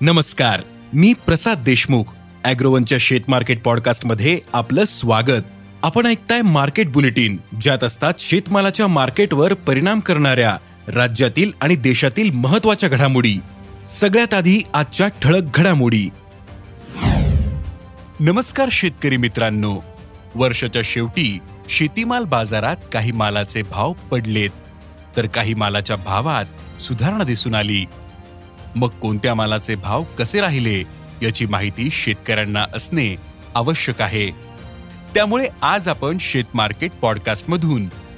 नमस्कार मी प्रसाद देशमुख अॅग्रोवनच्या शेत मार्केट पॉडकास्टमध्ये आपलं स्वागत. आपण ऐकताय मार्केट बुलेटिन ज्यात असतात शेतमालाच्या मार्केटवर परिणाम करणाऱ्या राज्यातील आणि देशातील महत्त्वाच्या घडामोडी. सगळ्यात आधी आजच्या ठळक घडामोडी. नमस्कार शेतकरी मित्रांनो. वर्षाच्या शेवटी शेतीमाल बाजारात काही मालाचे भाव पडलेत. तर काही मालाच्या भावात सुधारणा दिसून आली. मग कोणत्या मालाचे भाव कसे राहिले याची माहिती शेतकऱ्यांना असणे आवश्यक आहे. त्यामुळे आज आपण शेत मार्केट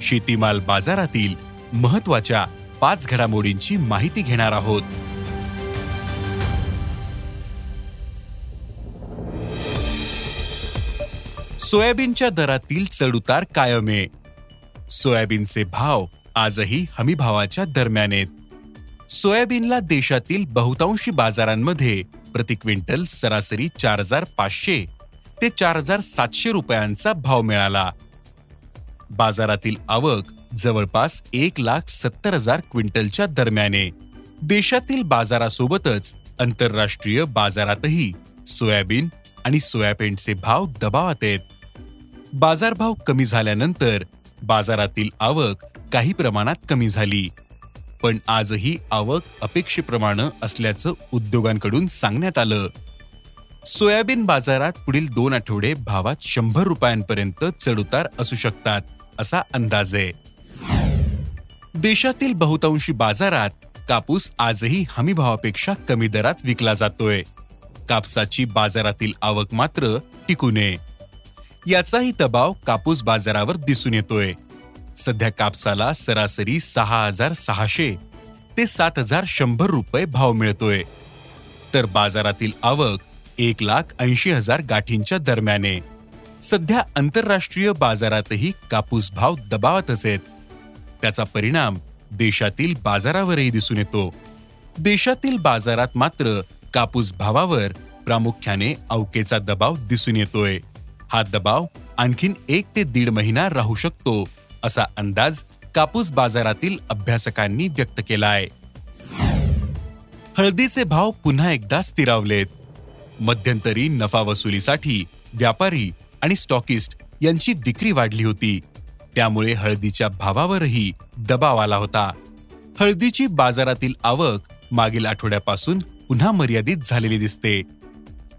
शेतीमाल बाजारातील महत्त्वाच्या पाच घडामोडींची माहिती घेणार आहोत. सोयाबीनच्या दरातील चढउतार कायम आहे. सोयाबीनचे भाव आजही हमीभावाच्या दरम्यान आहेत. सोयाबीनला देशातील बहुतांशी बाजारांमध्ये प्रति क्विंटल सरासरी चार हजार पाचशे ते चार हजार सातशे रुपयांचा भाव मिळाला. बाजारातील आवक जवळपास एक लाख सत्तर हजार क्विंटलच्या दरम्याने. देशातील बाजारासोबतच आंतरराष्ट्रीय बाजारातही सोयाबीन आणि सोयाबीनचे भाव दबावात आहेत. बाजारभाव कमी झाल्यानंतर बाजारातील आवक काही प्रमाणात कमी झाली. पण आजही आवक अपेक्षेप्रमाणे असल्याचं उद्योगांकडून सांगण्यात आलं. सोयाबीन बाजारात पुढील दोन आठवडे भावात शंभर रुपयांपर्यंत चढउतार असू शकतात असा अंदाज आहे. देशातील बहुतांशी बाजारात कापूस आजही हमी भावापेक्षा कमी दरात विकला जातोय. कापसाची बाजारातील आवक मात्र टिकू नये याचाही दबाव कापूस बाजारावर दिसून येतोय. सध्या कापसाला सरासरी सहा हजार सहाशे ते सात हजार शंभर रुपये भाव मिळतोय. तर बाजारातील आवक एक लाख ऐंशी हजार गाठींच्या दरम्याने. सध्या आंतरराष्ट्रीय बाजारातही कापूस भाव दबावातच आहेत. त्याचा परिणाम देशातील बाजारावरही दिसून येतो. देशातील बाजारात मात्र कापूस भावावर प्रामुख्याने अवकेचा दबाव दिसून येतोय. हा दबाव आणखीन एक ते दीड महिना राहू शकतो. असा अंदाज कापूस बाजारातील अभ्यासकांनी व्यक्त केला आहे हळदीचे भाव पुन्हा एकदा स्थिरावलेत. मध्यंतरी नफा वसुलीसाठी व्यापारी आणि स्टॉकिस्ट यांची विक्री वाढली होती. त्यामुळे हळदीच्या भावावरही दबाव आला होता. हळदीची बाजारातील आवक मागील आठवड्यापासून पुन्हा मर्यादित झालेली दिसते.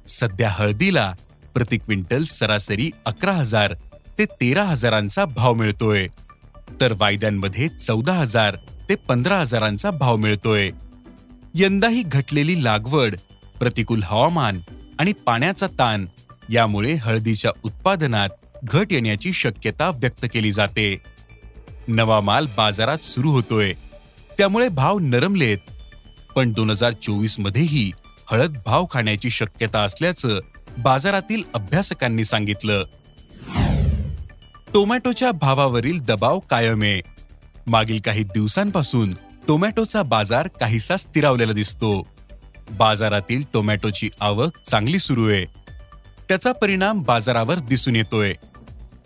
सध्या हळदीला प्रति क्विंटल सरासरी अकरा हजार ते तेरा हजारांचा भाव मिळतोय. तर वायद्यांमध्ये चौदा हजार ते पंधरा हजारांचा भाव मिळतोय. यंदाही घटलेली लागवड प्रतिकूल हवामान आणि पाण्याचा ताण यामुळे हळदीच्या उत्पादनात घट येण्याची शक्यता व्यक्त केली जाते. नवा माल बाजारात सुरू होतोय. त्यामुळे भाव नरमलेत. पण दोन हजार चोवीस मध्येही हळद भाव खाण्याची शक्यता असल्याचं बाजारातील अभ्यासकांनी सांगितलं. टोमॅटोच्या भावावरील दबाव कायम आहे. मागील काही दिवसांपासून टोमॅटोचा बाजार काहीसा स्थिरावलेला दिसतो. बाजारातील टोमॅटोची आवक चांगली सुरू आहे. त्याचा परिणाम बाजारावर दिसून येतोय.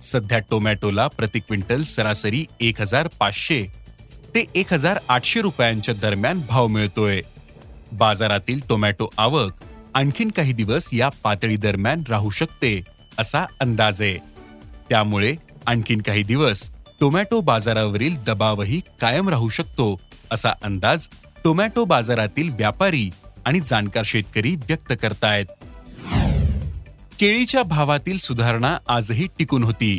सध्या टोमॅटोला प्रति क्विंटल सरासरी एक हजार पाचशे ते एक हजार आठशे रुपयांच्या दरम्यान भाव मिळतोय. बाजारातील टोमॅटो आवक आणखीन काही दिवस या पातळी दरम्यान राहू शकते असा अंदाज आहे. त्यामुळे आणखीन काही दिवस टोमॅटो बाजारावरील दबावही कायम राहू शकतो असा अंदाज टोमॅटो बाजारातील व्यापारी आणि जाणकार शेतकरी व्यक्त करतायत. केळीच्या भावातील सुधारणा आजही टिकून होती.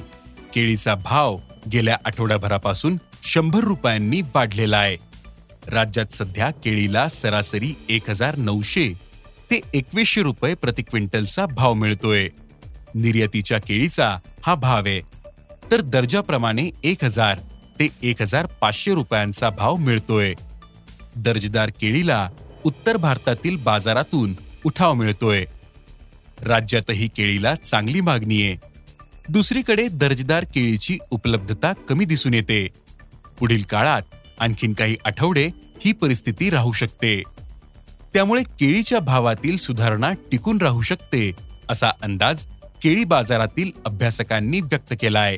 केळीचा भाव गेल्या आठवड्याभरापासून शंभर रुपयांनी वाढलेला आहे. राज्यात सध्या केळीला सरासरी एक हजार नऊशे ते एकवीसशे रुपये प्रति क्विंटलचा भाव मिळतोय. निर्यातीच्या केळीचा हा भाव आहे. तर दर्जाप्रमाणे एक हजार ते एक हजार पाचशे रुपयांचा भाव मिळतोय. दर्जेदार केळीला उत्तर भारतातील बाजारातून उठाव मिळतोय. राज्यातही केळीला चांगली मागणी आहे. दुसरीकडे दर्जेदार केळीची उपलब्धता कमी दिसून येते. पुढील काळात आणखीन काही आठवडे ही परिस्थिती राहू शकते. त्यामुळे केळीच्या भावातील सुधारणा टिकून राहू शकते असा अंदाज केळी बाजारातील अभ्यासकांनी व्यक्त केलाय.